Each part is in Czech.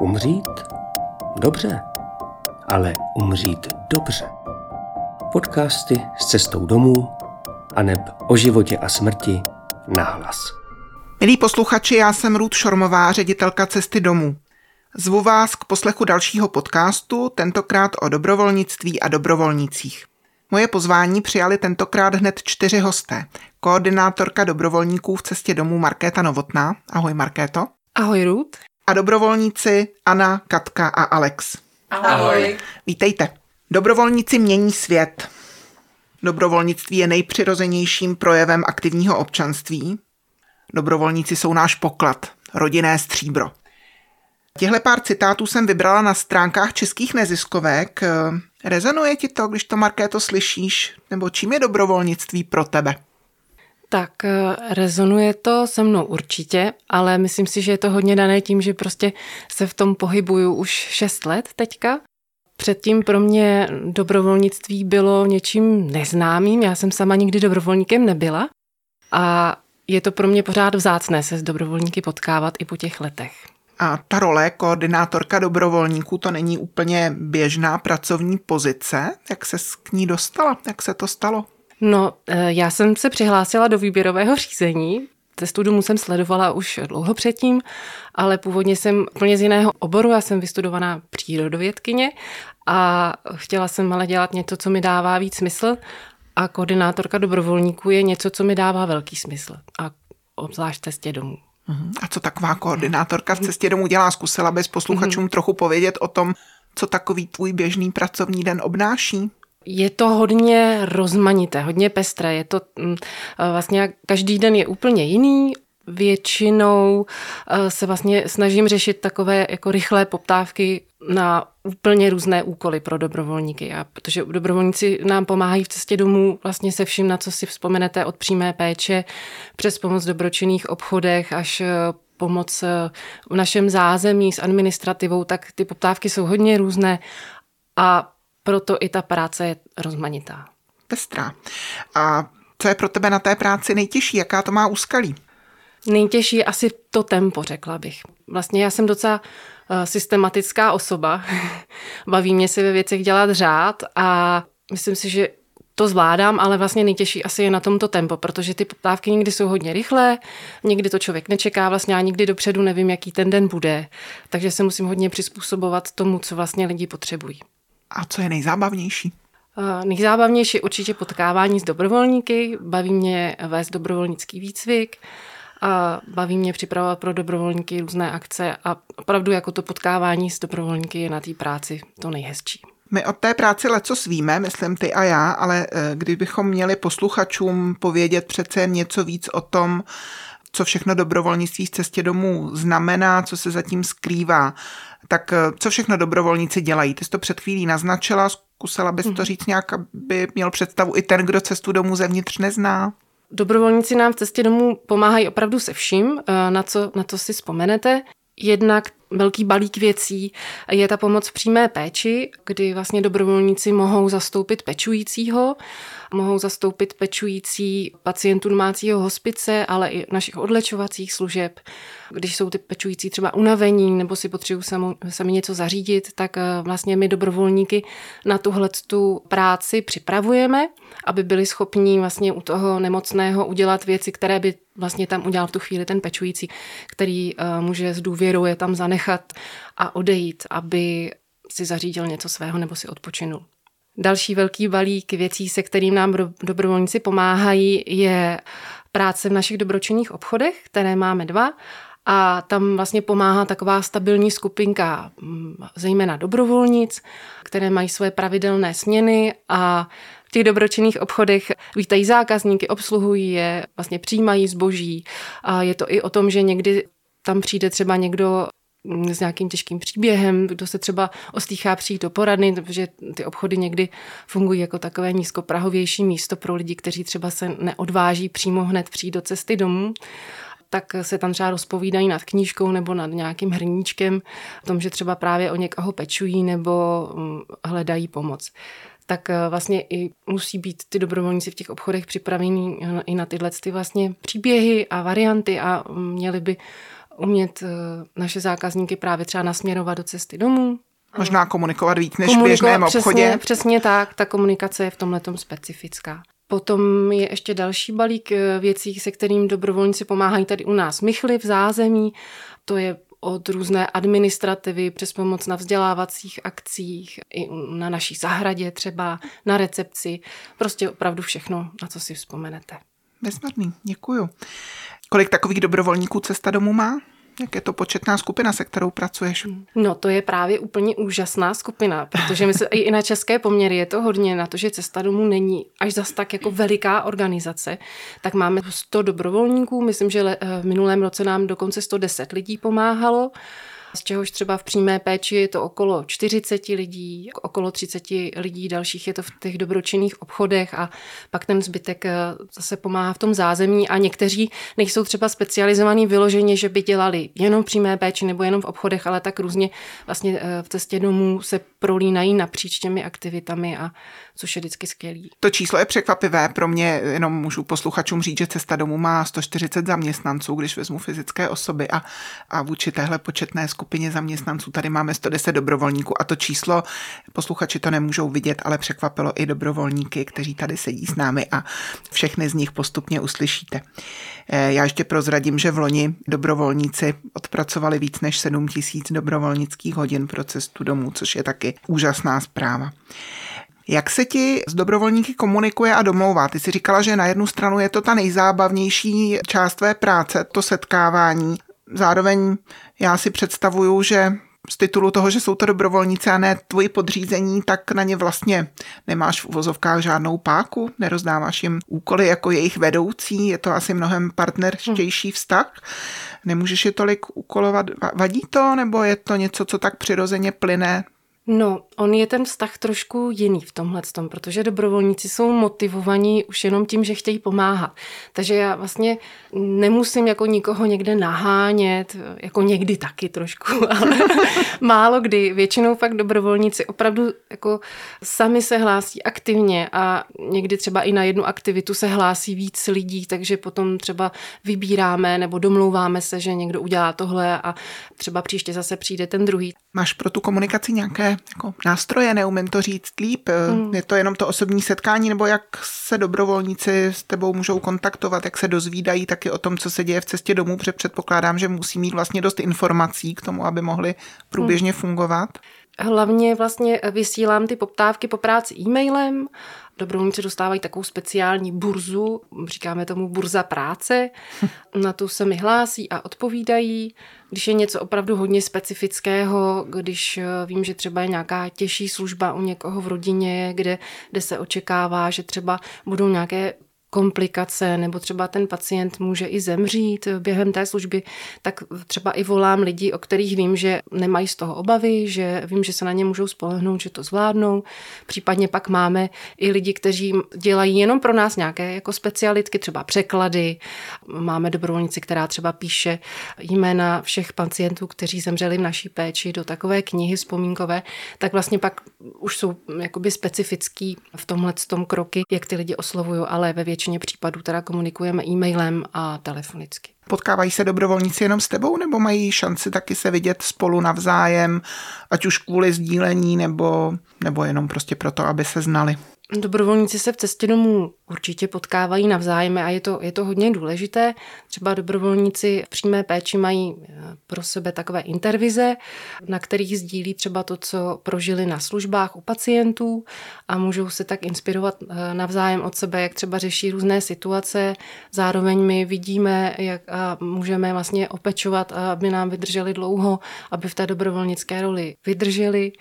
Umřít? Dobře, ale umřít dobře. Podcasty s cestou domů a neb o životě a smrti nahlas. Milí posluchači, já jsem Ruth Šormová, ředitelka Cesty domů. Zvu vás k poslechu dalšího podcastu, tentokrát o dobrovolnictví a dobrovolnicích. Moje pozvání přijali tentokrát hned čtyři hosté. Koordinátorka dobrovolníků v cestě domů Markéta Novotná. Ahoj Markéto. Ahoj Ruth. A dobrovolníci Anna, Katka a Alex. Ahoj. Vítejte. Dobrovolníci mění svět. Dobrovolnictví je nejpřirozenějším projevem aktivního občanství. Dobrovolníci jsou náš poklad, rodinné stříbro. Těhle pár citátů jsem vybrala na stránkách českých neziskovek. Rezonuje ti to, když to, Markéto, slyšíš? Nebo čím je dobrovolnictví pro tebe? Tak eh, rezonuje to se mnou určitě, ale myslím si, že je to hodně dané tím, že prostě se v tom pohybuju už 6 let teďka. Předtím pro mě dobrovolnictví bylo něčím neznámým, já jsem sama nikdy dobrovolníkem nebyla a je to pro mě pořád vzácné se s dobrovolníky potkávat i po těch letech. A ta role koordinátorka dobrovolníků to není úplně běžná pracovní pozice. Jak se k ní dostala? Jak se to stalo? No, eh, já jsem se přihlásila do výběrového řízení. Cestu domů jsem sledovala už dlouho předtím, ale původně jsem úplně z jiného oboru. Já jsem vystudovaná přírodovědkyně a chtěla jsem ale dělat něco, co mi dává víc smysl. A koordinátorka dobrovolníků je něco, co mi dává velký smysl. A obzvlášť cestě domů. Mhm. A co taková koordinátorka v cestě domů dělá? Zkusila bys posluchačům mm-hmm. trochu povědět o tom, co takový tvůj běžný pracovní den obnáší? Je to hodně rozmanité, hodně pestré. Je to mm, vlastně každý den je úplně jiný. Většinou eh, se vlastně snažím řešit takové jako rychlé poptávky na úplně různé úkoly pro dobrovolníky. A protože dobrovolníci nám pomáhají v cestě domů vlastně se vším, na co si vzpomenete od přímé péče přes pomoc v dobročinných obchodech až eh, pomoc eh, v našem zázemí s administrativou, tak ty poptávky jsou hodně různé a proto i ta práce je rozmanitá. Pestrá. A co je pro tebe na té práci nejtěžší? Jaká to má úskalí? Nejtěžší je asi to tempo, řekla bych. Vlastně já jsem docela eh, systematická osoba. Baví mě si ve věcech dělat řád a myslím si, že to zvládám, ale vlastně nejtěžší asi je na tomto tempo, protože ty poptávky někdy jsou hodně rychlé, někdy to člověk nečeká, vlastně já nikdy dopředu nevím, jaký ten den bude, takže se musím hodně přizpůsobovat tomu, co vlastně lidi potřebují. A co je nejzábavnější? Nejzábavnější je určitě potkávání s dobrovolníky, baví mě vést dobrovolnický výcvik, a baví mě připravovat pro dobrovolníky různé akce a opravdu jako to potkávání s dobrovolníky je na té práci to nejhezčí. My od té práci leco svíme, myslím ty a já, ale eh, kdybychom měli posluchačům povědět přece něco víc o tom, co všechno dobrovolnictví v cestě domů znamená, co se zatím skrývá, tak eh, co všechno dobrovolníci dělají? Ty jsi to před chvílí naznačila, zkusila bys to mhm. říct nějak, aby měl představu i ten, kdo cestu domů zevnitř nezná? Dobrovolníci nám v cestě domů pomáhají opravdu se vším, eh, na co, na co si vzpomenete. Jednak velký balík věcí je ta pomoc v přímé péči, kdy vlastně dobrovolníci mohou zastoupit pečujícího, mohou zastoupit pečující pacientů domácího hospice, ale i našich odlečovacích služeb. Když jsou ty pečující třeba unavení nebo si potřebují sami něco zařídit, tak eh, vlastně my dobrovolníky na tuhle tu práci připravujeme, aby byli schopní vlastně u toho nemocného udělat věci, které by vlastně tam udělal v tu chvíli ten pečující, který uh, může s důvěrou je tam zanechat a odejít, aby si zařídil něco svého nebo si odpočinul. Další velký balík věcí, se kterým nám dobrovolníci pomáhají, je práce v našich dobročinných obchodech, které máme dva. A tam vlastně pomáhá taková stabilní skupinka, mm, zejména dobrovolnic, které mají své pravidelné směny a v těch dobročinných obchodech vítají zákazníky, obsluhují je, vlastně přijímají zboží. A je to i o tom, že někdy tam přijde třeba někdo s nějakým těžkým příběhem, kdo se třeba ostýchá přijít do poradny, protože ty obchody někdy fungují jako takové nízkoprahovější místo pro lidi, kteří třeba se neodváží přímo hned přijít do cesty domů tak se tam třeba rozpovídají nad knížkou nebo nad nějakým hrníčkem, o tom, že třeba právě o někoho pečují nebo mm, hledají pomoc. Tak eh, vlastně i musí být ty dobrovolníci v těch obchodech připravení i na tyhle ty vlastně příběhy a varianty a měli by umět eh, naše zákazníky právě třeba nasměrovat do cesty domů. Možná komunikovat víc než v běžném obchodě. Přesně, přesně tak, ta komunikace je v tomhle specifická. Potom je ještě další balík eh, věcí, se kterým dobrovolníci pomáhají tady u nás. Michly v zázemí, to je od různé administrativy přes pomoc na vzdělávacích akcích, i na naší zahradě třeba, na recepci. Prostě opravdu všechno, na co si vzpomenete. Bezvadný, děkuju. Kolik takových dobrovolníků Cesta domů má? Jak je to početná skupina, se kterou pracuješ? No to je právě úplně úžasná skupina, protože my se, i na české poměry je to hodně na to, že Cesta domů není až zas tak jako veliká organizace, tak máme 100 dobrovolníků, myslím, že v minulém roce nám dokonce 110 lidí pomáhalo z čehož třeba v přímé péči je to okolo 40 lidí, okolo 30 lidí dalších je to v těch dobročinných obchodech a pak ten zbytek eh, zase pomáhá v tom zázemí a někteří nejsou třeba specializovaní vyloženě, že by dělali jenom přímé péči nebo jenom v obchodech, ale tak různě vlastně eh, v cestě domů se prolínají napříč těmi aktivitami a což je vždycky skvělý. To číslo je překvapivé. Pro mě jenom můžu posluchačům říct, že Cesta domů má 140 zaměstnanců, když vezmu fyzické osoby a, a vůči téhle početné skupině zaměstnanců tady máme 110 dobrovolníků a to číslo posluchači to nemůžou vidět, ale překvapilo i dobrovolníky, kteří tady sedí s námi a všechny z nich postupně uslyšíte. Eh, já ještě prozradím, že v loni dobrovolníci odpracovali víc než 7 tisíc dobrovolnických hodin pro cestu domů, což je taky úžasná zpráva. Jak se ti s dobrovolníky komunikuje a domlouvá? Ty si říkala, že na jednu stranu je to ta nejzábavnější část tvé práce, to setkávání. Zároveň já si představuju, že z titulu toho, že jsou to dobrovolníci a ne tvoji podřízení, tak na ně vlastně nemáš v uvozovkách žádnou páku, nerozdáváš jim úkoly jako jejich vedoucí, je to asi mnohem partnerštější vztah. Nemůžeš je tolik úkolovat. Vadí to, nebo je to něco, co tak přirozeně plyne No, on je ten vztah trošku jiný v tomhle tom, protože dobrovolníci jsou motivovaní už jenom tím, že chtějí pomáhat. Takže já vlastně nemusím jako nikoho někde nahánět, jako někdy taky trošku, ale málo kdy. Většinou fakt dobrovolníci opravdu jako sami se hlásí aktivně a někdy třeba i na jednu aktivitu se hlásí víc lidí, takže potom třeba vybíráme nebo domlouváme se, že někdo udělá tohle a třeba příště zase přijde ten druhý. Máš pro tu komunikaci nějaké jako nástroje, neumím to říct líp. Hmm. Je to jenom to osobní setkání, nebo jak se dobrovolníci s tebou můžou kontaktovat, jak se dozvídají taky o tom, co se děje v cestě domů, protože předpokládám, že musí mít vlastně dost informací k tomu, aby mohli průběžně hmm. fungovat. Hlavně vlastně vysílám ty poptávky po práci e-mailem Dobrovolníci dostávají takovou speciální burzu, říkáme tomu burza práce, na tu se mi hlásí a odpovídají. Když je něco opravdu hodně specifického, když eh, vím, že třeba je nějaká těžší služba u někoho v rodině, kde, kde se očekává, že třeba budou nějaké komplikace, nebo třeba ten pacient může i zemřít během té služby, tak třeba i volám lidi, o kterých vím, že nemají z toho obavy, že vím, že se na ně můžou spolehnout, že to zvládnou. Případně pak máme i lidi, kteří dělají jenom pro nás nějaké jako specialitky, třeba překlady. Máme dobrovolnici, která třeba píše jména všech pacientů, kteří zemřeli v naší péči do takové knihy vzpomínkové, tak vlastně pak už jsou jakoby specifický v tomhle tom kroky, jak ty lidi oslovují, ale ve většině většině případů teda komunikujeme e-mailem a telefonicky. Potkávají se dobrovolníci jenom s tebou, nebo mají šanci taky se vidět spolu navzájem, ať už kvůli sdílení, nebo, nebo jenom prostě proto, aby se znali? Dobrovolníci se v cestě domů určitě potkávají navzájem a je to, je to hodně důležité. Třeba dobrovolníci v přímé péči mají eh, pro sebe takové intervize, na kterých sdílí třeba to, co prožili na službách u pacientů a můžou se tak inspirovat eh, navzájem od sebe, jak třeba řeší různé situace. Zároveň my vidíme, jak a můžeme vlastně opečovat, aby nám vydrželi dlouho, aby v té dobrovolnické roli vydrželi.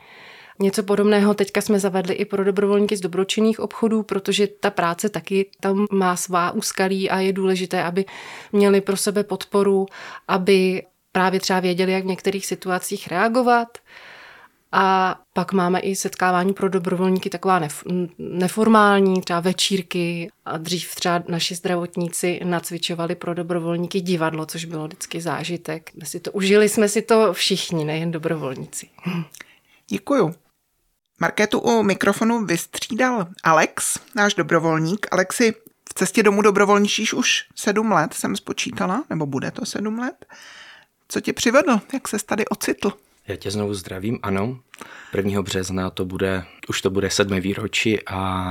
Něco podobného teďka jsme zavedli i pro dobrovolníky z dobročinných obchodů, protože ta práce taky tam má svá úskalí a je důležité, aby měli pro sebe podporu, aby právě třeba věděli, jak v některých situacích reagovat. A pak máme i setkávání pro dobrovolníky taková neformální, třeba večírky. A dřív třeba naši zdravotníci nacvičovali pro dobrovolníky divadlo, což bylo vždycky zážitek. My si to, užili jsme si to všichni, nejen dobrovolníci. Děkuju. Markétu u mikrofonu vystřídal Alex, náš dobrovolník. Alexi, v cestě domů dobrovolníčíš už sedm let, jsem spočítala, nebo bude to sedm let. Co tě přivedl? Jak ses tady ocitl? Já tě znovu zdravím, ano. 1. března to bude, už to bude sedmé výročí a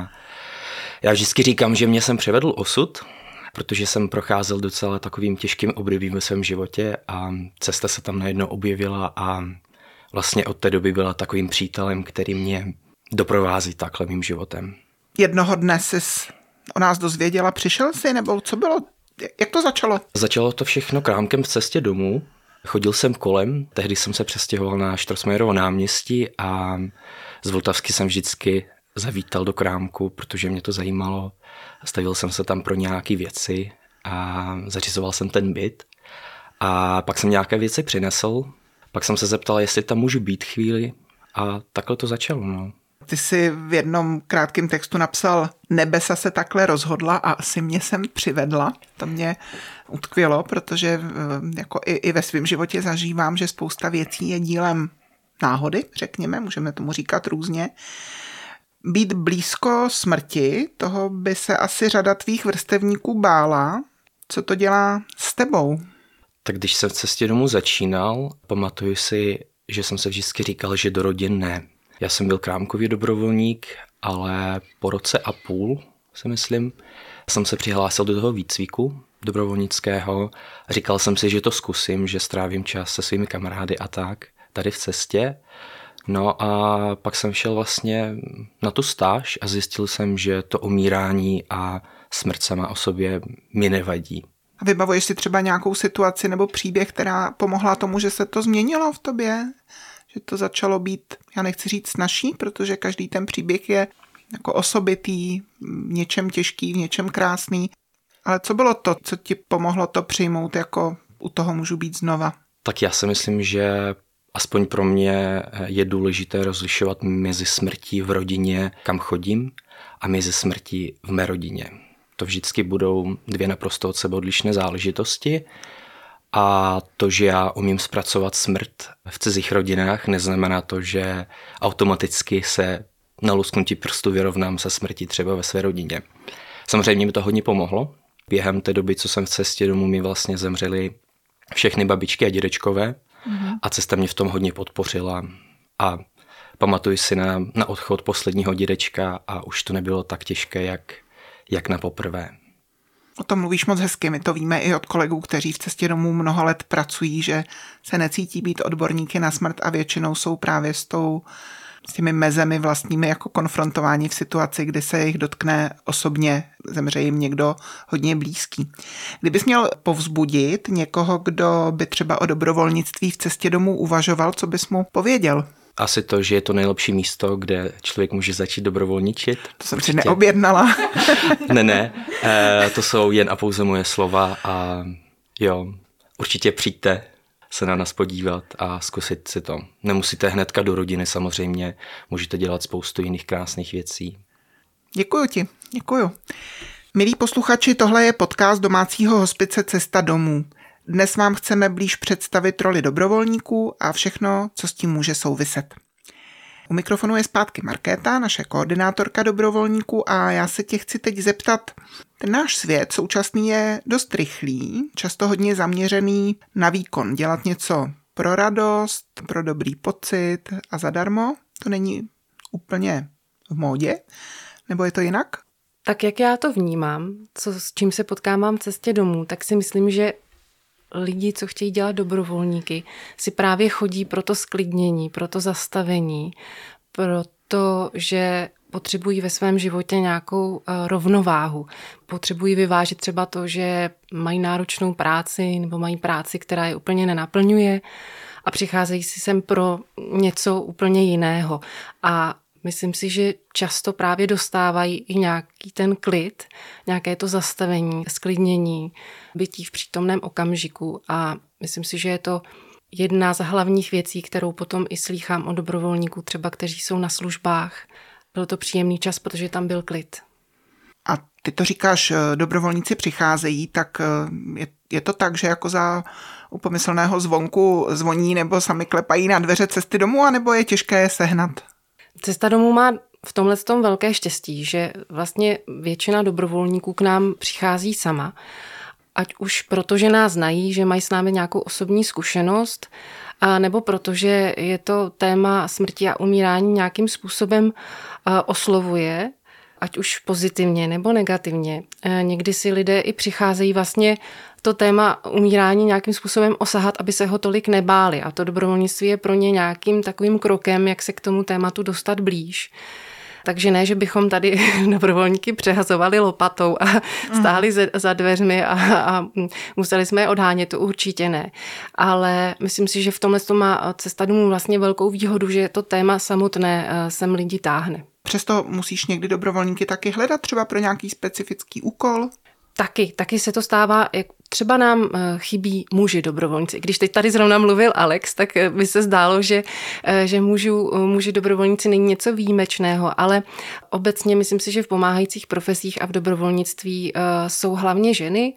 já vždycky říkám, že mě jsem přivedl osud, protože jsem procházel docela takovým těžkým obdobím ve svém životě a cesta se tam najednou objevila a vlastně od té doby byla takovým přítelem, který mě doprovází takhle mým životem. Jednoho dne jsi o nás dozvěděla, přišel jsi, nebo co bylo? Jak to začalo? Začalo to všechno krámkem v cestě domů. Chodil jsem kolem, tehdy jsem se přestěhoval na Štrosmajerovo náměstí a z Vltavsky jsem vždycky zavítal do krámku, protože mě to zajímalo. Stavil jsem se tam pro nějaké věci a zařizoval jsem ten byt. A pak jsem nějaké věci přinesl, pak jsem se zeptal, jestli tam můžu být chvíli a takhle to začalo. No. Ty jsi v jednom krátkém textu napsal, nebesa se takhle rozhodla a asi mě sem přivedla. To mě utkvělo, protože eh, jako i, i ve svém životě zažívám, že spousta věcí je dílem náhody, řekněme, můžeme tomu říkat různě. Být blízko smrti, toho by se asi řada tvých vrstevníků bála. Co to dělá s tebou? Tak když jsem v cestě domů začínal, pamatuju si, že jsem se vždycky říkal, že do rodin ne. Já jsem byl krámkový dobrovolník, ale po roce a půl, si myslím, jsem se přihlásil do toho výcviku dobrovolnického. Říkal jsem si, že to zkusím, že strávím čas se svými kamarády a tak, tady v cestě. No a pak jsem šel vlastně na tu stáž a zjistil jsem, že to umírání a smrt sama o sobě mi nevadí. Vybavuješ si třeba nějakou situaci nebo příběh, která pomohla tomu, že se to změnilo v tobě? Že to začalo být, já nechci říct naší, protože každý ten příběh je jako osobitý, v něčem těžký, v něčem krásný. Ale co bylo to, co ti pomohlo to přijmout, jako u toho můžu být znova? Tak já si myslím, že aspoň pro mě je důležité rozlišovat mezi smrtí v rodině, kam chodím, a mezi smrtí v mé rodině. To vždycky budou dvě naprosto od sebe odlišné záležitosti. A to, že já umím zpracovat smrt v cizích rodinách, neznamená to, že automaticky se na lusknutí prstu vyrovnám se smrtí třeba ve své rodině. Samozřejmě mi to hodně pomohlo. Během té doby, co jsem v cestě domů, mi vlastně zemřeli všechny babičky a dědečkové mm-hmm. a cesta mě v tom hodně podpořila. A pamatuju si na, na odchod posledního dědečka a už to nebylo tak těžké, jak, jak na poprvé. O tom mluvíš moc hezky, my to víme i od kolegů, kteří v cestě domů mnoha let pracují, že se necítí být odborníky na smrt a většinou jsou právě s tou s těmi mezemi vlastními jako konfrontování v situaci, kdy se jich dotkne osobně, zemře jim někdo hodně blízký. Kdybys měl povzbudit někoho, kdo by třeba o dobrovolnictví v cestě domů uvažoval, co bys mu pověděl? Asi to, že je to nejlepší místo, kde člověk může začít dobrovolničit. To jsem Určitě. si neobjednala. ne, ne, e, to jsou jen a pouze moje slova a jo, určitě přijďte se na nás podívat a zkusit si to. Nemusíte hnedka do rodiny samozřejmě, můžete dělat spoustu jiných krásných věcí. Děkuju ti, děkuju. Milí posluchači, tohle je podcast domácího hospice Cesta domů. Dnes vám chceme blíž představit roli dobrovolníků a všechno, co s tím může souviset. U mikrofonu je zpátky Markéta, naše koordinátorka dobrovolníků a já se tě chci teď zeptat, ten náš svět současný je dost rychlý, často hodně zaměřený na výkon, dělat něco pro radost, pro dobrý pocit a zadarmo. To není úplně v módě, nebo je to jinak? Tak jak já to vnímám, co, s čím se potkávám v cestě domů, tak si myslím, že lidi, co chtějí dělat dobrovolníky, si právě chodí pro to sklidnění, pro to zastavení, proto, že potřebují ve svém životě nějakou eh, rovnováhu. Potřebují vyvážit třeba to, že mají náročnou práci nebo mají práci, která je úplně nenaplňuje a přicházejí si sem pro něco úplně jiného. A myslím si, že často právě dostávají i nějaký ten klid, nějaké to zastavení, sklidnění, bytí v přítomném okamžiku a myslím si, že je to jedna z hlavních věcí, kterou potom i slýchám od dobrovolníků, třeba kteří jsou na službách. Byl to příjemný čas, protože tam byl klid. A ty to říkáš, eh, dobrovolníci přicházejí, tak eh, je, je to tak, že jako za upomyslného zvonku zvoní nebo sami klepají na dveře cesty domů, anebo je těžké je sehnat? Cesta domů má v tomhle tom velké štěstí, že vlastně většina dobrovolníků k nám přichází sama ať už proto, že nás znají, že mají s námi nějakou osobní zkušenost, a nebo protože je to téma smrti a umírání nějakým způsobem oslovuje, ať už pozitivně nebo negativně. Někdy si lidé i přicházejí vlastně to téma umírání nějakým způsobem osahat, aby se ho tolik nebáli. A to dobrovolnictví je pro ně nějakým takovým krokem, jak se k tomu tématu dostat blíž. Takže ne, že bychom tady dobrovolníky přehazovali lopatou a stáli mm. za dveřmi a, a museli jsme je odhánět, to určitě ne. Ale myslím si, že v tomhle to má cesta domů vlastně velkou výhodu, že to téma samotné eh, sem lidi táhne. Přesto musíš někdy dobrovolníky taky hledat třeba pro nějaký specifický úkol? Taky, taky se to stává, jak Třeba nám eh, chybí muži dobrovolníci. Když teď tady zrovna mluvil Alex, tak eh, by se zdálo, že, eh, že mužů, muži dobrovolníci není něco výjimečného, ale obecně myslím si, že v pomáhajících profesích a v dobrovolnictví jsou hlavně ženy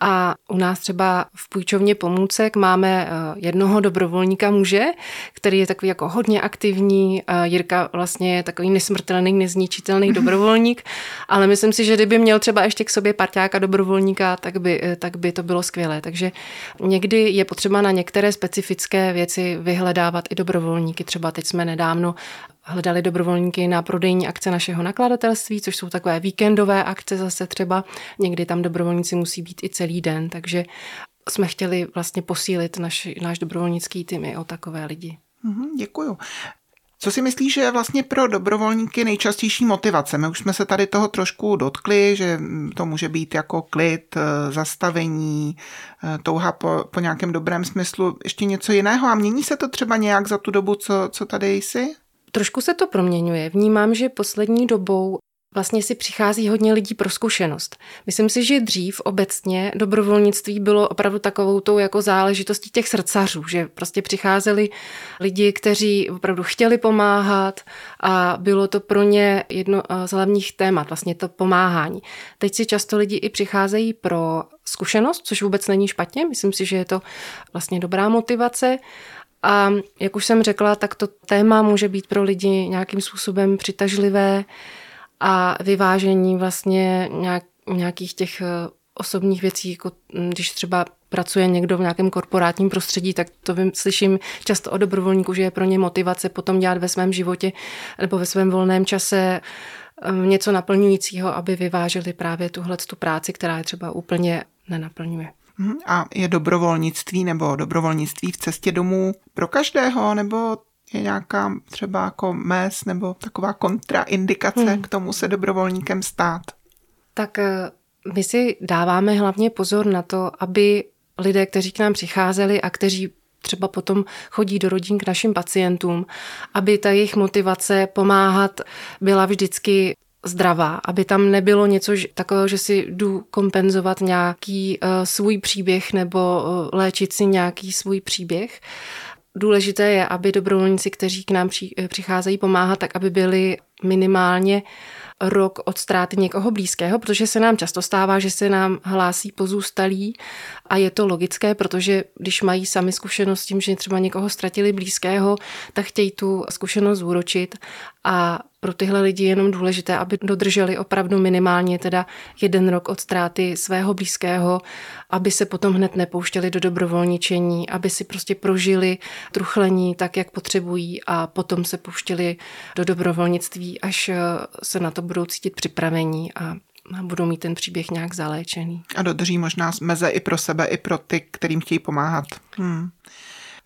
a u nás třeba v půjčovně pomůcek máme jednoho dobrovolníka muže, který je takový jako hodně aktivní. Jirka vlastně je takový nesmrtelný, nezničitelný dobrovolník, ale myslím si, že kdyby měl třeba ještě k sobě parťáka dobrovolníka, tak by, tak by to bylo skvělé. Takže někdy je potřeba na některé specifické věci vyhledávat i dobrovolníky. Třeba teď jsme nedávno hledali dobrovolníky na prodejní akce našeho nakladatelství, což jsou takové víkendové akce zase třeba. Někdy tam dobrovolníci musí být i celý den, takže jsme chtěli vlastně posílit naš, náš dobrovolnický tým i o takové lidi. Mm, děkuju. Co si myslíš, že je vlastně pro dobrovolníky nejčastější motivace? My už jsme se tady toho trošku dotkli, že to může být jako klid, eh, zastavení, eh, touha po, po nějakém dobrém smyslu, ještě něco jiného a mění se to třeba nějak za tu dobu, co, co tady jsi? Trošku se to proměňuje. Vnímám, že poslední dobou vlastně si přichází hodně lidí pro zkušenost. Myslím si, že dřív obecně dobrovolnictví bylo opravdu takovou tou jako záležitostí těch srdcařů, že prostě přicházeli lidi, kteří opravdu chtěli pomáhat a bylo to pro ně jedno z hlavních témat, vlastně to pomáhání. Teď si často lidi i přicházejí pro zkušenost, což vůbec není špatně, myslím si, že je to vlastně dobrá motivace. A jak už jsem řekla, tak to téma může být pro lidi nějakým způsobem přitažlivé, a vyvážení vlastně nějak, nějakých těch eh, osobních věcí, jako hm, když třeba pracuje někdo v nějakém korporátním prostředí, tak to vím, slyším často o dobrovolníku, že je pro ně motivace potom dělat ve svém životě nebo ve svém volném čase hm, něco naplňujícího, aby vyvážili právě tuhle tu práci, která je třeba úplně nenaplňuje. Mhm. A je dobrovolnictví nebo dobrovolnictví v cestě domů pro každého, nebo je nějaká třeba jako mes nebo taková kontraindikace hmm. k tomu se dobrovolníkem stát? Tak eh, my si dáváme hlavně pozor na to, aby lidé, kteří k nám přicházeli a kteří třeba potom chodí do rodin k našim pacientům, aby ta jejich motivace pomáhat byla vždycky zdravá, aby tam nebylo něco takového, že si jdu kompenzovat nějaký uh, svůj příběh nebo uh, léčit si nějaký svůj příběh, Důležité je, aby dobrovolníci, kteří k nám přicházejí pomáhat, tak aby byli minimálně rok od ztráty někoho blízkého, protože se nám často stává, že se nám hlásí pozůstalí a je to logické, protože když mají sami zkušenost s tím, že třeba někoho ztratili blízkého, tak chtějí tu zkušenost zúročit. A pro tyhle lidi je jenom důležité, aby dodrželi opravdu minimálně teda jeden rok od ztráty svého blízkého, aby se potom hned nepouštěli do dobrovolničení, aby si prostě prožili truchlení tak, jak potřebují a potom se pouštěli do dobrovolnictví, až se na to budou cítit připravení a budou mít ten příběh nějak zaléčený. A dodrží možná meze i pro sebe, i pro ty, kterým chtějí pomáhat. Hmm.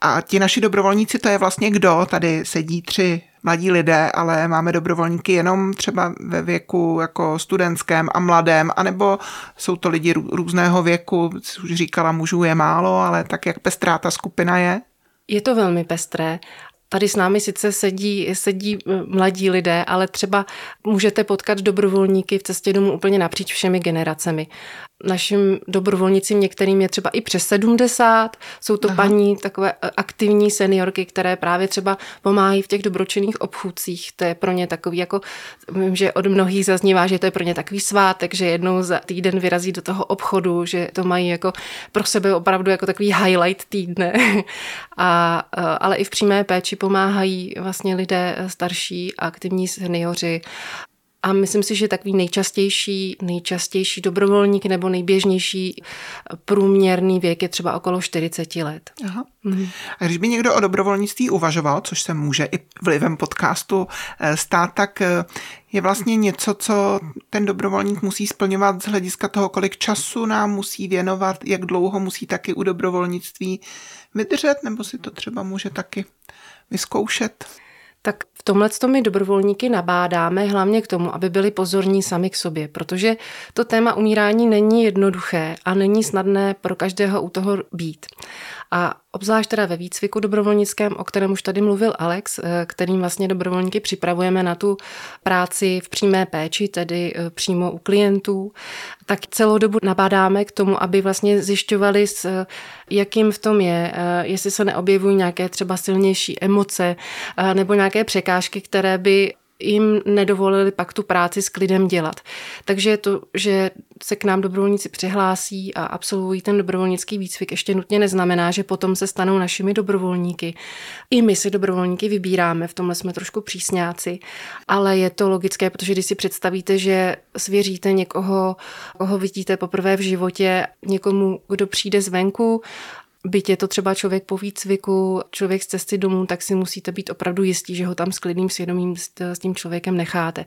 A ti naši dobrovolníci, to je vlastně kdo? Tady sedí tři mladí lidé, ale máme dobrovolníky jenom třeba ve věku jako studentském a mladém, anebo jsou to lidi různého věku, už říkala, mužů je málo, ale tak jak pestrá ta skupina je? Je to velmi pestré Tady s námi sice sedí, sedí eh, mladí lidé, ale třeba můžete potkat dobrovolníky v cestě domů úplně napříč všemi generacemi našim dobrovolnicím některým je třeba i přes 70. Jsou to Aha. paní takové e, aktivní seniorky, které právě třeba pomáhají v těch dobročinných obchůdcích. To je pro ně takový jako, vím, že od mnohých zaznívá, že to je pro ně takový svátek, že jednou za týden vyrazí do toho obchodu, že to mají jako pro sebe opravdu jako takový highlight týdne. A, e, ale i v přímé péči pomáhají vlastně lidé starší, aktivní seniori A myslím si, že takový nejčastější, nejčastější dobrovolník nebo nejběžnější průměrný věk je třeba okolo 40 let. Aha. Mhm. A když by někdo o dobrovolnictví uvažoval, což se může i vlivem podcastu eh, stát, tak eh, je vlastně něco, co ten dobrovolník musí splňovat z hlediska toho, kolik času nám musí věnovat, jak dlouho musí taky u dobrovolnictví vydržet, nebo si to třeba může taky vyzkoušet. Tak v tomhle my dobrovolníky nabádáme hlavně k tomu, aby byli pozorní sami k sobě, protože to téma umírání není jednoduché a není snadné pro každého u toho být. A obzvlášť teda ve výcviku dobrovolnickém, o kterém už tady mluvil Alex, eh, kterým vlastně dobrovolníky připravujeme na tu práci v přímé péči, tedy eh, přímo u klientů, tak celou dobu nabádáme k tomu, aby vlastně zjišťovali, s eh, jakým v tom je, jestli se neobjevují nějaké třeba silnější emoce nebo nějaké překážky, které by jim nedovolili pak tu práci s klidem dělat. Takže to, že se k nám dobrovolníci přihlásí a absolvují ten dobrovolnický výcvik, ještě nutně neznamená, že potom se stanou našimi dobrovolníky. I my si dobrovolníky vybíráme, v tomhle jsme trošku přísňáci, ale je to logické, protože když si představíte, že svěříte někoho, koho vidíte poprvé v životě, někomu, kdo přijde zvenku Byť je to třeba člověk po výcviku, člověk z cesty domů, tak si musíte být opravdu jistí, že ho tam s klidným svědomím s tím člověkem necháte.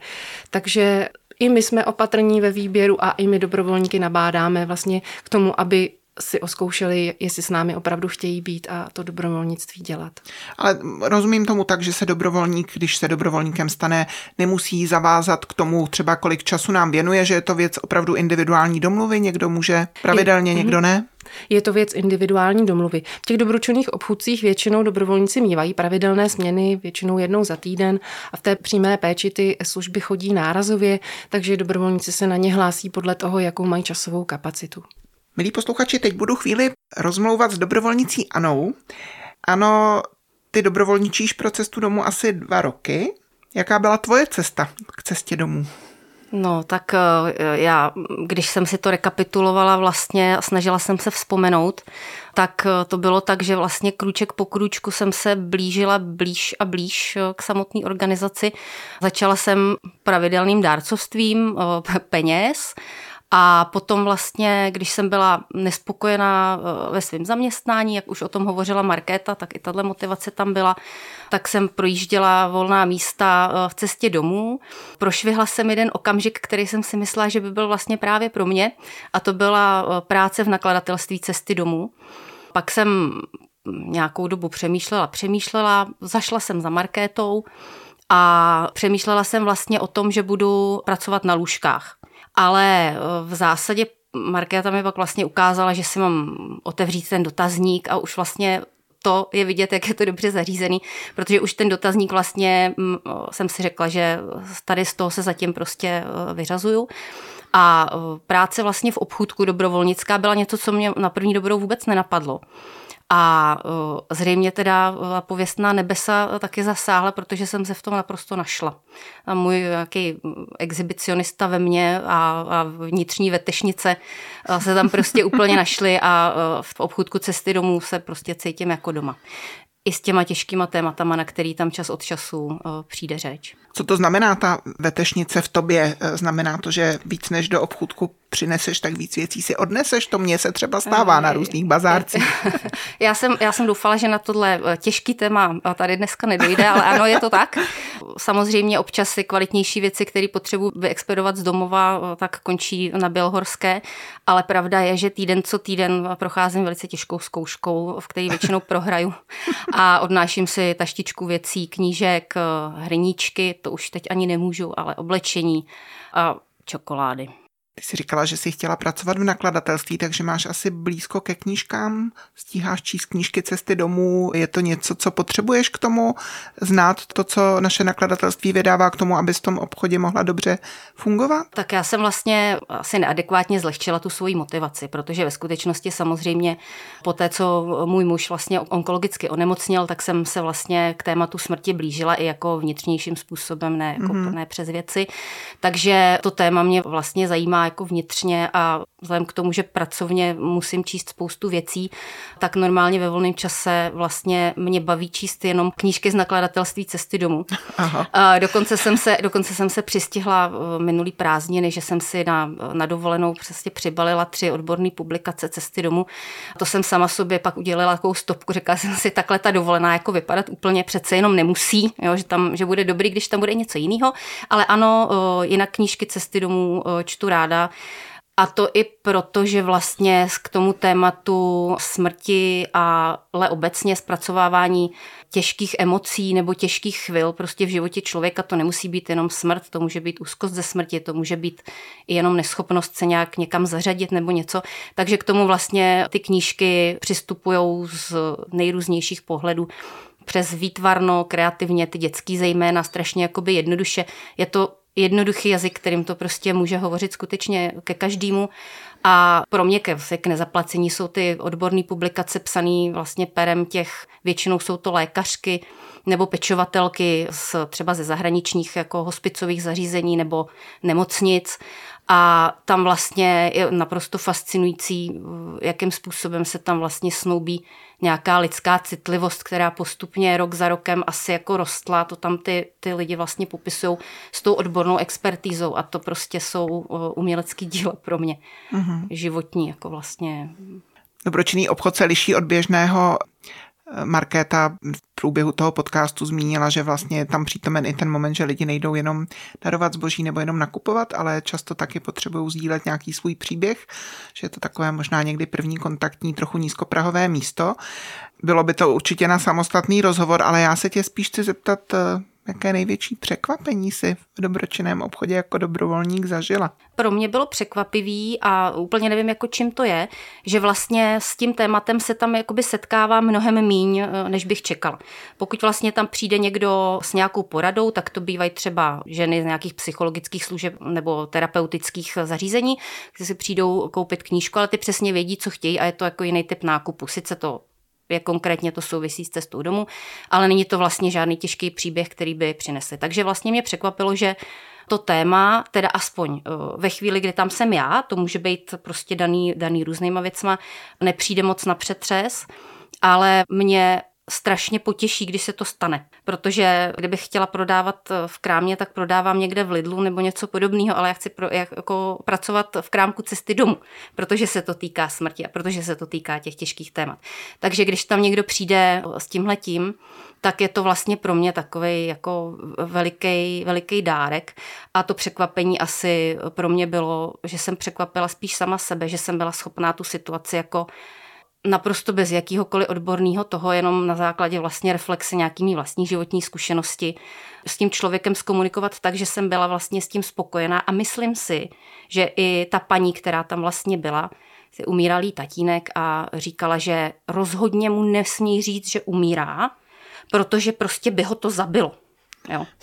Takže i my jsme opatrní ve výběru a i my dobrovolníky nabádáme vlastně k tomu, aby si oskoušeli, jestli s námi opravdu chtějí být a to dobrovolnictví dělat. Ale rozumím tomu tak, že se dobrovolník, když se dobrovolníkem stane, nemusí zavázat k tomu třeba kolik času nám věnuje, že je to věc opravdu individuální domluvy, někdo může pravidelně, je, někdo ne? Je to věc individuální domluvy. V těch dobročinných obchůdcích většinou dobrovolníci mývají pravidelné směny, většinou jednou za týden a v té přímé péči ty služby chodí nárazově, takže dobrovolníci se na ně hlásí podle toho, jakou mají časovou kapacitu. Milí posluchači, teď budu chvíli rozmlouvat s dobrovolnicí Anou. Ano, ty dobrovolničíš pro cestu domů asi dva roky. Jaká byla tvoje cesta k cestě domů? No, tak eh, já, když jsem si to rekapitulovala vlastně a snažila jsem se vzpomenout, tak eh, to bylo tak, že vlastně krůček po krůčku jsem se blížila blíž a blíž eh, k samotné organizaci. Začala jsem pravidelným dárcovstvím peněz a potom vlastně, když jsem byla nespokojená eh, ve svém zaměstnání, jak už o tom hovořila Markéta, tak i tahle motivace tam byla, tak jsem projížděla volná místa eh, v cestě domů. Prošvihla jsem jeden okamžik, který jsem si myslela, že by byl vlastně právě pro mě a to byla eh, práce v nakladatelství cesty domů. Pak jsem nějakou dobu přemýšlela, přemýšlela, zašla jsem za Markétou a přemýšlela jsem vlastně o tom, že budu pracovat na lůžkách ale eh, v zásadě Markéta mi pak vlastně ukázala, že si mám otevřít ten dotazník a už vlastně to je vidět, jak je to dobře zařízený, protože už ten dotazník vlastně mm, jsem si řekla, že tady z toho se zatím prostě eh, vyřazuju. A eh, práce vlastně v obchůdku dobrovolnická byla něco, co mě na první dobrou vůbec nenapadlo. A zřejmě teda pověstná nebesa taky zasáhla, protože jsem se v tom naprosto našla. A můj jaký exhibicionista ve mně a, a vnitřní vetešnice se tam prostě úplně našly a v obchůdku cesty domů se prostě cítím jako doma. I s těma těžkýma tématama, na který tam čas od času přijde řeč. Co to znamená ta vetešnice v tobě? Znamená to, že víc než do obchůdku přineseš, tak víc věcí si odneseš. To mně se třeba stává na různých bazárcích. Já jsem, já jsem doufala, že na tohle eh, těžký téma tady dneska nedojde, ale ano, je to tak. Samozřejmě občas si kvalitnější věci, které potřebuji vyexpedovat z domova, eh, tak končí na Bělhorské, ale pravda je, že týden co týden procházím velice těžkou zkouškou, v které většinou prohraju a odnáším si taštičku věcí, knížek, eh, hriníčky, to už teď ani nemůžu, ale oblečení a čokolády. Ty jsi říkala, že jsi chtěla pracovat v nakladatelství, takže máš asi blízko ke knížkám, stíháš číst knížky cesty domů. Je to něco, co potřebuješ k tomu znát to, co naše nakladatelství vydává k tomu, aby v tom obchodě mohla dobře fungovat? Tak já jsem vlastně asi neadekvátně zlehčila tu svoji motivaci, protože ve skutečnosti samozřejmě po té, co můj muž vlastně onkologicky onemocněl, tak jsem se vlastně k tématu smrti blížila i jako vnitřnějším způsobem, ne, jako, mm-hmm. ne přes věci. Takže to téma mě vlastně zajímá jako vnitřně a vzhledem k tomu, že pracovně musím číst spoustu věcí, tak normálně ve volném čase vlastně mě baví číst jenom knížky z nakladatelství Cesty domů. Aha. A dokonce, jsem se, dokonce jsem se přistihla minulý prázdniny, že jsem si na, na dovolenou přesně přibalila tři odborné publikace Cesty domů. To jsem sama sobě pak udělala takovou stopku, řekla jsem si, takhle ta dovolená jako vypadat úplně přece jenom nemusí, jo, že, tam, že bude dobrý, když tam bude něco jiného. Ale ano, jinak knížky Cesty domů čtu ráda. A to i proto, že vlastně k tomu tématu smrti a ale obecně zpracovávání těžkých emocí nebo těžkých chvil prostě v životě člověka to nemusí být jenom smrt, to může být úzkost ze smrti, to může být i jenom neschopnost se nějak někam zařadit nebo něco. Takže k tomu vlastně ty knížky přistupují z nejrůznějších pohledů přes výtvarno, kreativně, ty dětský zejména, strašně jakoby jednoduše. Je to jednoduchý jazyk, kterým to prostě může hovořit skutečně ke každému. A pro mě ke, k nezaplacení jsou ty odborné publikace psané vlastně perem těch, většinou jsou to lékařky nebo pečovatelky z, třeba ze zahraničních jako hospicových zařízení nebo nemocnic a tam vlastně je naprosto fascinující, jakým způsobem se tam vlastně snoubí nějaká lidská citlivost, která postupně rok za rokem asi jako rostla. To tam ty, ty lidi vlastně popisují s tou odbornou expertízou a to prostě jsou umělecký díla pro mě. Mm-hmm. Životní, jako vlastně Dobročinný obchod se liší od běžného Markéta v průběhu toho podcastu zmínila, že vlastně je tam přítomen i ten moment, že lidi nejdou jenom darovat zboží nebo jenom nakupovat, ale často taky potřebují sdílet nějaký svůj příběh, že je to takové možná někdy první kontaktní, trochu nízkoprahové místo. Bylo by to určitě na samostatný rozhovor, ale já se tě spíš chci zeptat, Jaké největší překvapení si v dobročinném obchodě jako dobrovolník zažila? Pro mě bylo překvapivý a úplně nevím, jako čím to je, že vlastně s tím tématem se tam jakoby setkává mnohem míň, eh, než bych čekal. Pokud vlastně tam přijde někdo s nějakou poradou, tak to bývají třeba ženy z nějakých psychologických služeb nebo terapeutických zařízení, kteří si přijdou koupit knížku, ale ty přesně vědí, co chtějí a je to jako jiný typ nákupu. Sice to jak konkrétně to souvisí s cestou domů, ale není to vlastně žádný těžký příběh, který by přinesli. Takže vlastně mě překvapilo, že to téma, teda aspoň eh, ve chvíli, kdy tam jsem já, to může být prostě daný, daný různýma věcma, nepřijde moc na přetřes, ale mě strašně potěší, když se to stane. Protože kdybych chtěla prodávat v krámě, tak prodávám někde v Lidlu nebo něco podobného, ale já chci pro, jako pracovat v krámku cesty domů, protože se to týká smrti a protože se to týká těch těžkých témat. Takže když tam někdo přijde s tímhletím, tak je to vlastně pro mě takový jako veliký, veliký dárek. A to překvapení asi pro mě bylo, že jsem překvapila spíš sama sebe, že jsem byla schopná tu situaci jako naprosto bez jakýhokoliv odborného toho, jenom na základě vlastně reflexe nějakými vlastní životní zkušenosti s tím člověkem zkomunikovat tak, že jsem byla vlastně s tím spokojená a myslím si, že i ta paní, která tam vlastně byla, si umíralý tatínek a říkala, že rozhodně mu nesmí říct, že umírá, protože prostě by ho to zabilo. Jo.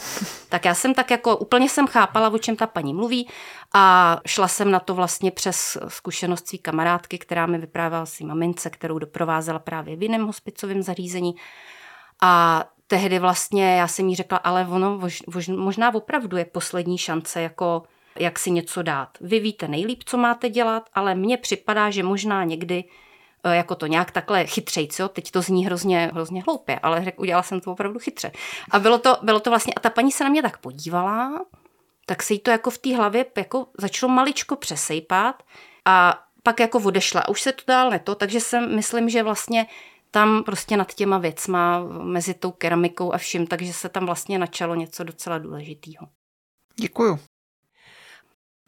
Tak já jsem tak jako, úplně jsem chápala, o čem ta paní mluví a šla jsem na to vlastně přes zkušenost svý kamarádky, která mi vyprávěla si mamince, kterou doprovázela právě v jiném hospicovém zařízení. A tehdy vlastně já jsem jí řekla, ale ono možná opravdu je poslední šance jako jak si něco dát. Vy víte nejlíp, co máte dělat, ale mně připadá, že možná někdy jako to nějak takhle chytřejc, jo? teď to zní hrozně, hrozně hloupě, ale řek, udělala jsem to opravdu chytře. A bylo to, bylo to vlastně, a ta paní se na mě tak podívala, tak se jí to jako v té hlavě jako začalo maličko přesejpat a pak jako odešla. Už se to dál neto, takže jsem, myslím, že vlastně tam prostě nad těma věcma, mezi tou keramikou a vším, takže se tam vlastně načalo něco docela důležitého. Děkuju.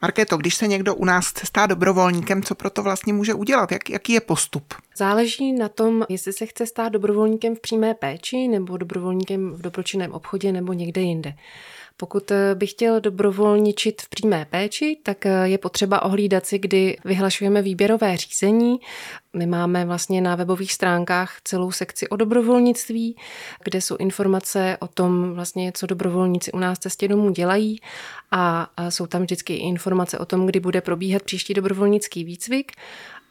Markéto, když se někdo u nás chce stát dobrovolníkem, co pro to vlastně může udělat? Jak, jaký je postup? Záleží na tom, jestli se chce stát dobrovolníkem v přímé péči nebo dobrovolníkem v dobročinném obchodě nebo někde jinde. Pokud eh, bych chtěl dobrovolničit v přímé péči, tak eh, je potřeba ohlídat si, kdy vyhlašujeme výběrové řízení. My máme vlastně na webových stránkách celou sekci o dobrovolnictví, kde jsou informace o tom, vlastně, co dobrovolníci u nás cestě domů dělají a jsou tam vždycky informace o tom, kdy bude probíhat příští dobrovolnický výcvik.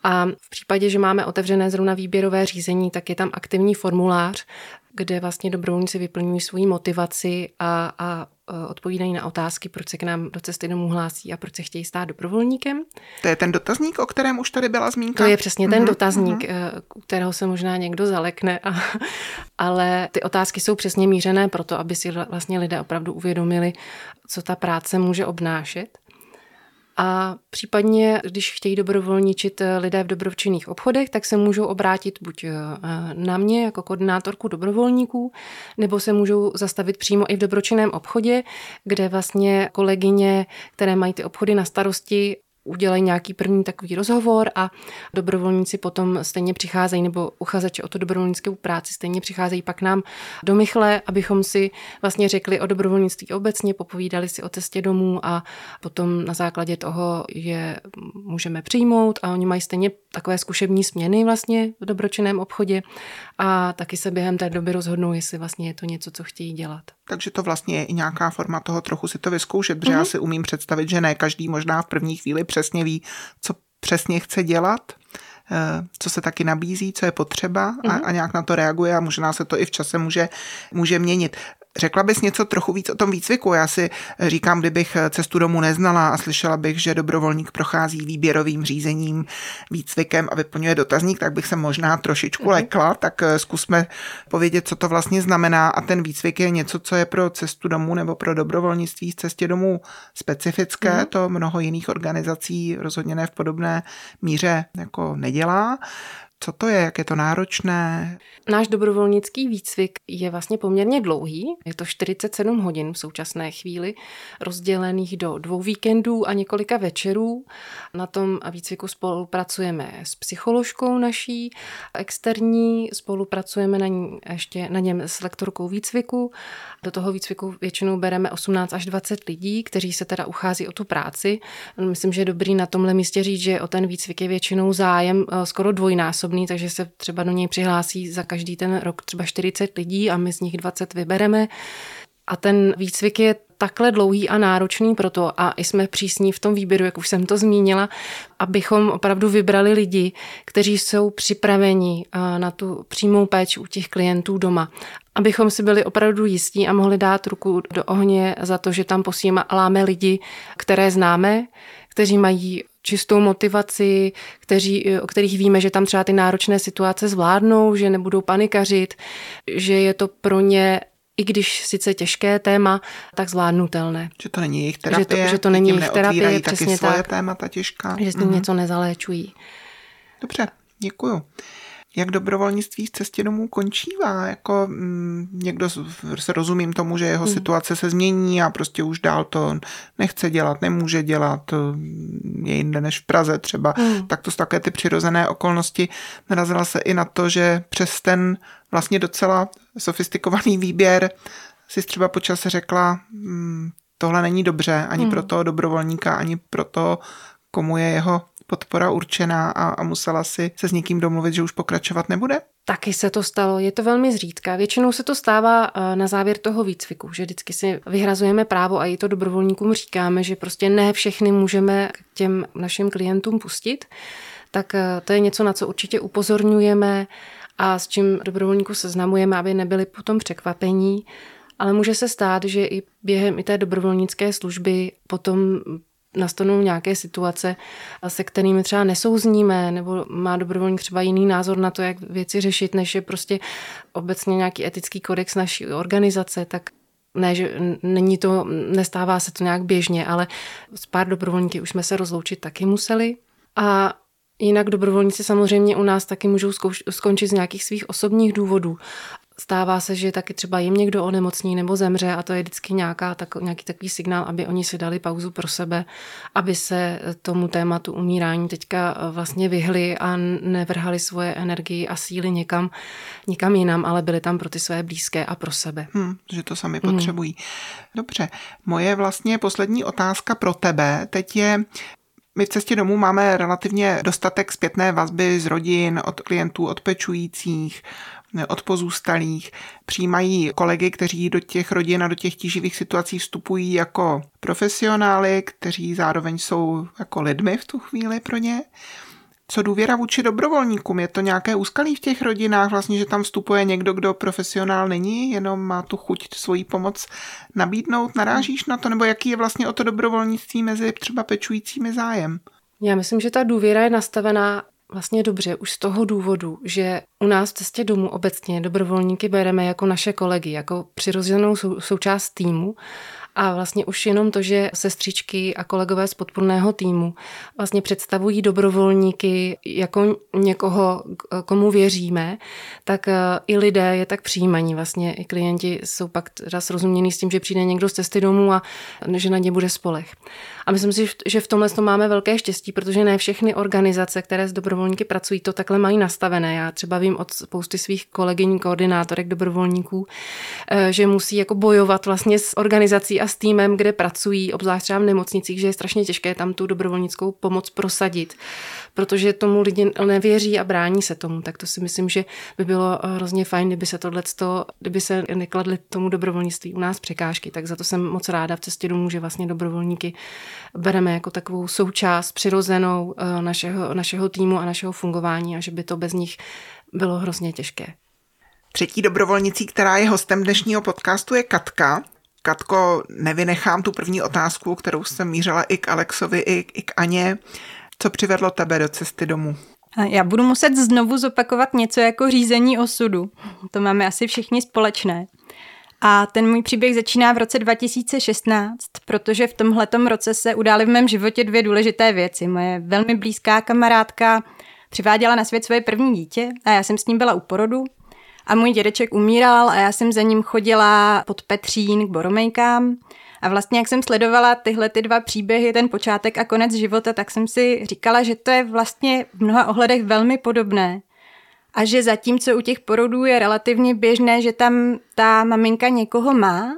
A v případě, že máme otevřené zrovna výběrové řízení, tak je tam aktivní formulář, kde vlastně dobrovolníci vyplňují svoji motivaci a, a e, odpovídají na otázky, proč se k nám do cesty domů hlásí a proč se chtějí stát dobrovolníkem. To je ten dotazník, o kterém už tady byla zmínka? To je přesně ten mm-hmm. dotazník, uh-huh. u kterého se možná někdo zalekne, a, ale ty otázky jsou přesně mířené proto, aby si vlastně lidé opravdu uvědomili, co ta práce může obnášet. A případně, když chtějí dobrovolničit eh, lidé v dobročinných obchodech, tak se můžou obrátit buď eh, na mě jako koordinátorku dobrovolníků, nebo se můžou zastavit přímo i v dobročinném obchodě, kde vlastně kolegyně, které mají ty obchody na starosti, udělají nějaký první takový rozhovor a dobrovolníci potom stejně přicházejí, nebo uchazeči o to dobrovolnickou práci stejně přicházejí pak nám do Mychle, abychom si vlastně řekli o dobrovolnictví obecně, popovídali si o cestě domů a potom na základě toho je můžeme přijmout a oni mají stejně takové zkušební směny vlastně v dobročinném obchodě a taky se během té doby rozhodnou, jestli vlastně je to něco, co chtějí dělat. Takže to vlastně je i nějaká forma toho trochu si to vyzkoušet, protože mm-hmm. já mhm. si umím představit, že ne každý možná v první chvíli přesně ví, co přesně chce dělat, eh, co se taky nabízí, co je potřeba a, mhm. a nějak na to reaguje a možná se to i v čase může, může měnit. Řekla bys něco trochu víc o tom výcviku? Já si říkám, kdybych cestu domů neznala a slyšela bych, že dobrovolník prochází výběrovým řízením, výcvikem a vyplňuje dotazník, tak bych se možná trošičku mm-hmm. lekla, tak eh, zkusme povědět, co to vlastně znamená. A ten výcvik je něco, co je pro cestu domů nebo pro dobrovolnictví v cestě domů specifické. Mm-hmm. To mnoho jiných organizací rozhodně ne v podobné míře jako nedělá. Co to je, jak je to náročné? Náš dobrovolnický výcvik je vlastně poměrně dlouhý. Je to 47 hodin v současné chvíli, rozdělených do dvou víkendů a několika večerů. Na tom výcviku spolupracujeme s psycholožkou naší externí, spolupracujeme na, ní, ještě na něm s lektorkou výcviku. Do toho výcviku většinou bereme 18 až 20 lidí, kteří se teda uchází o tu práci. Myslím, že je dobrý na tomhle místě říct, že o ten výcvik je většinou zájem eh, skoro dvojnásobný podobný, takže se třeba do něj přihlásí za každý ten rok třeba 40 lidí a my z nich 20 vybereme. A ten výcvik je takhle dlouhý a náročný proto a jsme přísní v tom výběru, jak už jsem to zmínila, abychom opravdu vybrali lidi, kteří jsou připraveni na tu přímou péči u těch klientů doma. Abychom si byli opravdu jistí a mohli dát ruku do ohně za to, že tam posíláme lidi, které známe, kteří mají čistou motivaci, kteří, o kterých víme, že tam třeba ty náročné situace zvládnou, že nebudou panikařit, že je to pro ně i když sice těžké téma, tak zvládnutelné. Že to není jejich terapie, že to, že to není jejich terapie, přesně svoje tak. témata těžká. Že s tím mm-hmm. něco nezaléčují. Dobře, děkuju jak dobrovolnictví v cestě domů končívá. Jako mm, někdo se rozumím tomu, že jeho hmm. situace se změní a prostě už dál to nechce dělat, nemůže dělat, je jinde než v Praze třeba. Hmm. Tak to jsou také ty přirozené okolnosti. Narazila se i na to, že přes ten vlastně docela sofistikovaný výběr si třeba po čase řekla, mm, tohle není dobře ani hmm. pro toho dobrovolníka, ani pro to, komu je jeho podpora určená a, a musela si se s někým domluvit, že už pokračovat nebude? Taky se to stalo, je to velmi zřídka. Většinou se to stává eh, na závěr toho výcviku, že vždycky si vyhrazujeme právo a i to dobrovolníkům říkáme, že prostě ne všechny můžeme k těm našim klientům pustit. Tak eh, to je něco, na co určitě upozorňujeme a s čím dobrovolníků seznamujeme, aby nebyli potom překvapení. Ale může se stát, že i během i té dobrovolnické služby potom nastanou nějaké situace, se kterými třeba nesouzníme, nebo má dobrovolník třeba jiný názor na to, jak věci řešit, než je prostě obecně nějaký etický kodex naší organizace, tak ne, že není to, nestává se to nějak běžně, ale s pár dobrovolníky už jsme se rozloučit taky museli. A Jinak dobrovolníci samozřejmě u nás taky můžou skončit z nějakých svých osobních důvodů. Stává se, že taky třeba jim někdo onemocní nebo zemře a to je vždycky nějaká, tak, nějaký takový signál, aby oni si dali pauzu pro sebe, aby se tomu tématu umírání teďka eh, vlastně vyhli a nevrhali svoje energii a síly někam, někam jinam, ale byli tam pro ty své blízké a pro sebe. Hmm, že to sami hmm. potřebují. Dobře, moje vlastně poslední otázka pro tebe teď je, my v cestě domů máme relativně dostatek zpětné vazby z rodin, od klientů, od pečujících, od pozůstalých. Přijímají kolegy, kteří do těch rodin a do těch tíživých situací vstupují jako profesionály, kteří zároveň jsou jako lidmi v tu chvíli pro ně. Co důvěra vůči dobrovolníkům? Je to nějaké úskalí v těch rodinách, vlastně, že tam vstupuje někdo, kdo profesionál není, jenom má tu chuť svoji pomoc nabídnout? Narážíš na to? Nebo jaký je vlastně o to dobrovolnictví mezi třeba pečujícími zájem? Já myslím, že ta důvěra je nastavená vlastně dobře už z toho důvodu, že u nás v cestě domů obecně dobrovolníky bereme jako naše kolegy, jako přirozenou sou, součást týmu a vlastně už jenom to, že sestřičky a kolegové z podporného týmu vlastně představují dobrovolníky jako někoho, komu věříme, tak eh, i lidé je tak přijímaní. Vlastně i klienti jsou pak teda srozumění s tím, že přijde někdo z cesty domů a že na ně bude spolech. A myslím si, že v tomhle to máme velké štěstí, protože ne všechny organizace, které s dobrovolníky pracují, to takhle mají nastavené. Já třeba vím od spousty svých kolegyň, koordinátorek dobrovolníků, eh, že musí jako bojovat vlastně s organizací a s týmem, kde pracují, obzvlášť třeba v nemocnicích, že je strašně těžké tam tu dobrovolnickou pomoc prosadit, protože tomu lidi nevěří a brání se tomu. Tak to si myslím, že by bylo hrozně fajn, kdyby se tohle, kdyby se nekladly tomu dobrovolnictví u nás překážky. Tak za to jsem moc ráda v cestě domů, že vlastně dobrovolníky bereme jako takovou součást přirozenou eh, našeho, našeho týmu a našeho fungování a že by to bez nich bylo hrozně těžké. Třetí dobrovolnicí, která je hostem dnešního podcastu, je Katka. Katko, nevynechám tu první otázku, kterou jsem mířila i k Alexovi, i, i k Aně. Co přivedlo tebe do cesty domů? Já budu muset znovu zopakovat něco jako řízení osudu. To máme asi všichni společné. A ten můj příběh začíná v roce 2016, protože v tomhletom roce se udály v mém životě dvě důležité věci. Moje velmi blízká kamarádka přiváděla na svět svoje první dítě a já jsem s ním byla u porodu a můj dědeček umíral a já jsem za ním chodila pod Petřín k boromejkám. A vlastně, jak jsem sledovala tyhle ty dva příběhy, ten počátek a konec života, tak jsem si říkala, že to je vlastně v mnoha ohledech velmi podobné. A že zatímco u těch porodů je relativně běžné, že tam ta maminka někoho má,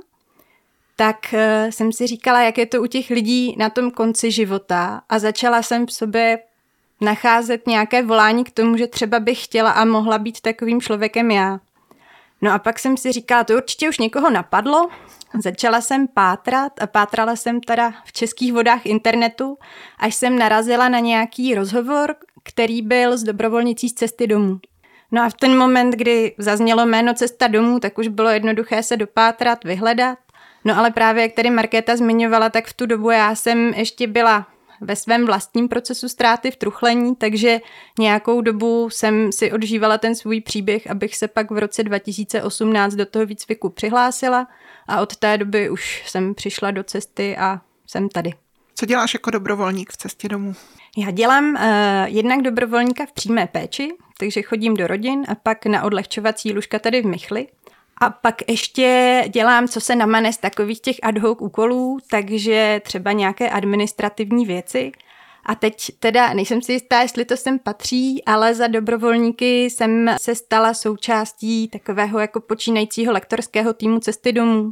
tak eh, jsem si říkala, jak je to u těch lidí na tom konci života a začala jsem v sobě nacházet nějaké volání k tomu, že třeba bych chtěla a mohla být takovým člověkem já. No a pak jsem si říkala, to určitě už někoho napadlo. Začala jsem pátrat a pátrala jsem teda v českých vodách internetu, až jsem narazila na nějaký rozhovor, který byl z dobrovolnicí z cesty domů. No a v ten moment, kdy zaznělo jméno Cesta domů, tak už bylo jednoduché se dopátrat, vyhledat. No ale právě jak tady Markéta zmiňovala, tak v tu dobu já jsem ještě byla ve svém vlastním procesu ztráty v truchlení, takže nějakou dobu jsem si odžívala ten svůj příběh, abych se pak v roce 2018 do toho výcviku přihlásila a od té doby už jsem přišla do cesty a jsem tady. Co děláš jako dobrovolník v cestě domů? Já dělám uh, jednak dobrovolníka v přímé péči, takže chodím do rodin a pak na odlehčovací lůžka tady v Michli. A pak ještě dělám, co se namane z takových těch ad hoc úkolů, takže třeba nějaké administrativní věci. A teď teda nejsem si jistá, jestli to sem patří, ale za dobrovolníky jsem se stala součástí takového jako počínajícího lektorského týmu Cesty domů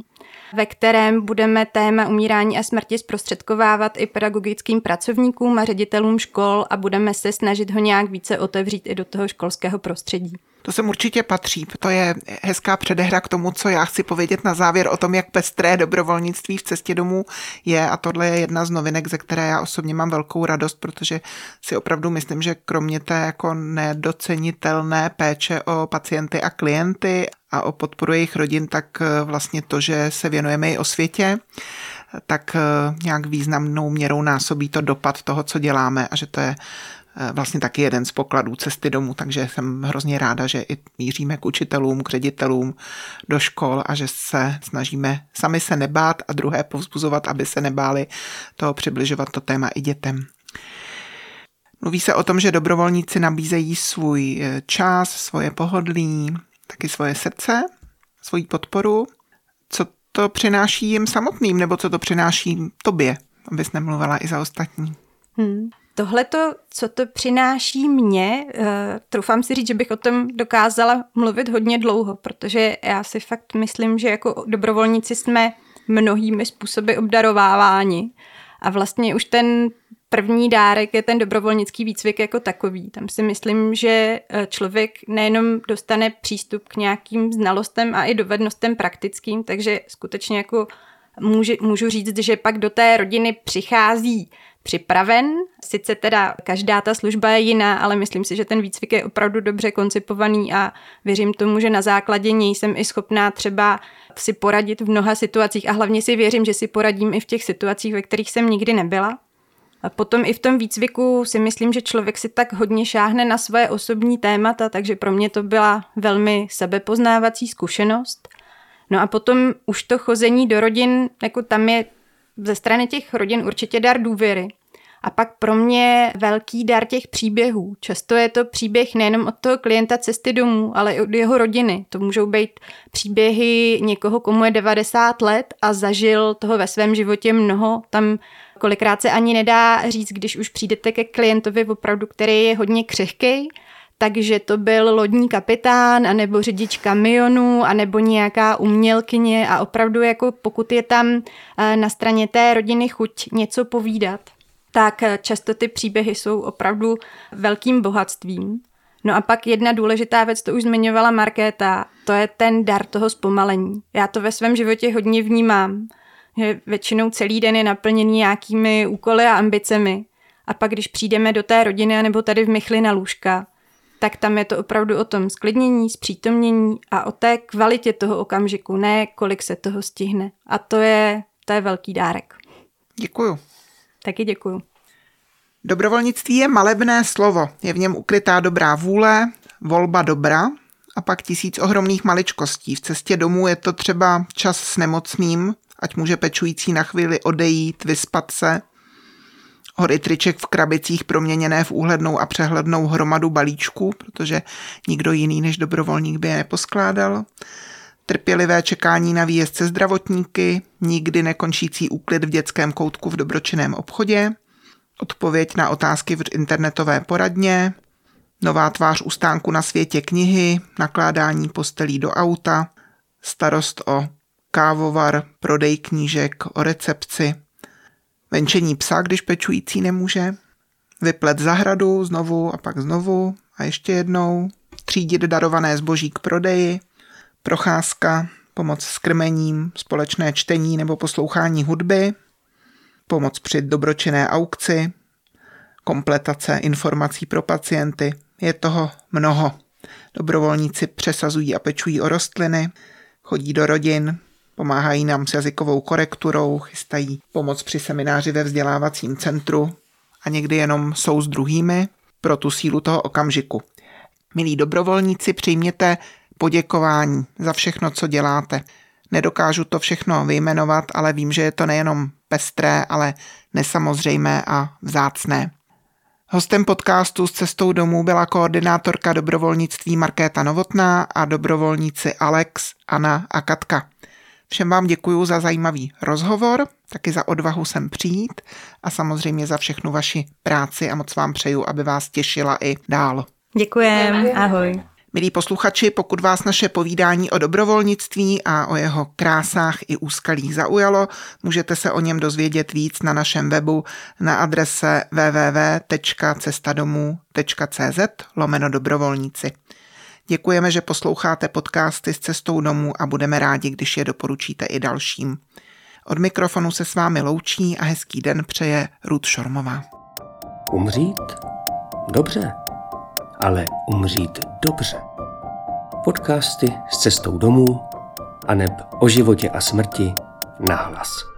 ve kterém budeme téma umírání a smrti zprostředkovávat i pedagogickým pracovníkům a ředitelům škol a budeme se snažit ho nějak více otevřít i do toho školského prostředí. To sem určitě patří. To je hezká předehra k tomu, co já chci povědět na závěr o tom, jak pestré dobrovolnictví v cestě domů je. A tohle je jedna z novinek, ze které já osobně mám velkou radost, protože si opravdu myslím, že kromě té jako nedocenitelné péče o pacienty a klienty a o podporu jejich rodin, tak eh, vlastně to, že se věnujeme i o světě, tak eh, nějak významnou měrou násobí to dopad toho, co děláme a že to je vlastně taky jeden z pokladů cesty domů, takže jsem hrozně ráda, že i míříme k učitelům, k ředitelům do škol a že se snažíme sami se nebát a druhé povzbuzovat, aby se nebáli toho přibližovat to téma i dětem. Mluví se o tom, že dobrovolníci nabízejí svůj čas, svoje pohodlí, taky svoje srdce, svoji podporu. Co to přináší jim samotným, nebo co to přináší tobě, abys nemluvila i za ostatní? Hmm. Tohle to, co to přináší mně, uh, troufám si říct, že bych o tom dokázala mluvit hodně dlouho, protože já si fakt myslím, že jako dobrovolníci jsme mnohými způsoby obdarováváni. A vlastně už ten první dárek je ten dobrovolnický výcvik jako takový. Tam si myslím, že eh, člověk nejenom dostane přístup k nějakým znalostem a i dovednostem praktickým, takže skutečně jako můžu, můžu říct, že pak do té rodiny přichází připraven. Sice teda každá ta služba je jiná, ale myslím si, že ten výcvik je opravdu dobře koncipovaný a věřím tomu, že na základě něj jsem i schopná třeba si poradit v mnoha situacích a hlavně si věřím, že si poradím i v těch situacích, ve kterých jsem nikdy nebyla. A potom i v tom výcviku si myslím, že člověk si tak hodně šáhne na své osobní témata, takže pro mě to byla velmi sebepoznávací zkušenost. No a potom už to chození do rodin, jako tam je ze strany těch rodin určitě dar důvěry. A pak pro mě velký dar těch příběhů. Často je to příběh nejenom od toho klienta cesty domů, ale i od jeho rodiny. To můžou být příběhy někoho, komu je 90 let a zažil toho ve svém životě mnoho. Tam kolikrát se ani nedá říct, když už přijdete ke klientovi opravdu, který je hodně křehký, takže to byl lodní kapitán, anebo řidič kamionu, anebo nějaká umělkyně a opravdu jako pokud je tam eh, na straně té rodiny chuť něco povídat, tak eh, často ty příběhy jsou opravdu velkým bohatstvím. No a pak jedna důležitá věc, to už zmiňovala Markéta, to je ten dar toho zpomalení. Já to ve svém životě hodně vnímám, že většinou celý den je naplněný nějakými úkoly a ambicemi. A pak, když přijdeme do té rodiny nebo tady v mychli na lůžka, tak tam je to opravdu o tom sklidnění, zpřítomnění a o té kvalitě toho okamžiku, ne kolik se toho stihne. A to je, to je velký dárek. Děkuju. Taky děkuju. Dobrovolnictví je malebné slovo. Je v něm ukrytá dobrá vůle, volba dobra a pak tisíc ohromných maličkostí. V cestě domů je to třeba čas s nemocným, ať může pečující na chvíli odejít, vyspat se, hory triček v krabicích proměněné v úhlednou a přehlednou hromadu balíčků, protože nikdo jiný než dobrovolník by je neposkládal. Trpělivé čekání na výjezd se zdravotníky, nikdy nekončící úklid v dětském koutku v dobročinném obchodě, odpověď na otázky v internetové poradně, nová tvář u stánku na světě knihy, nakládání postelí do auta, starost o kávovar, prodej knížek, o recepci, venčení psa, když pečující nemůže, vyplet zahradu znovu a pak znovu. A ještě jednou, třídit darované zboží k prodeji, procházka, pomoc s krmením, společné čtení nebo poslouchání hudby, pomoc při dobročinné aukci, kompletace informací pro pacienty. Je toho mnoho. Dobrovolníci přesazují a pečují o rostliny, chodí do rodin, Pomáhají nám s jazykovou korekturou, chystají pomoc při semináři ve vzdělávacím centru a někdy jenom jsou s druhými pro tu sílu toho okamžiku. Milí dobrovolníci, přijměte poděkování za všechno, co děláte. Nedokážu to všechno vyjmenovat, ale vím, že je to nejenom pestré, ale nesamozřejmé a vzácné. Hostem podcastu s cestou domů byla koordinátorka dobrovolnictví Markéta Novotná a dobrovolníci Alex, Anna a Katka. Všem vám děkuji za zajímavý rozhovor, taky za odvahu sem přijít a samozřejmě za všechnu vaši práci a moc vám přeju, aby vás těšila i dál. Děkujem, ahoj. Milí posluchači, pokud vás naše povídání o dobrovolnictví a o jeho krásách i úskalích zaujalo, můžete se o něm dozvědět víc na našem webu na adrese www.cestadomů.cz lomeno dobrovolníci. Děkujeme, že posloucháte podcasty s cestou domů a budeme rádi, když je doporučíte i dalším. Od mikrofonu se s vámi loučí a hezký den přeje Ruth Šormová. Umřít? Dobře, ale umřít dobře. Podcasty s cestou domů a neb o životě a smrti nahlas.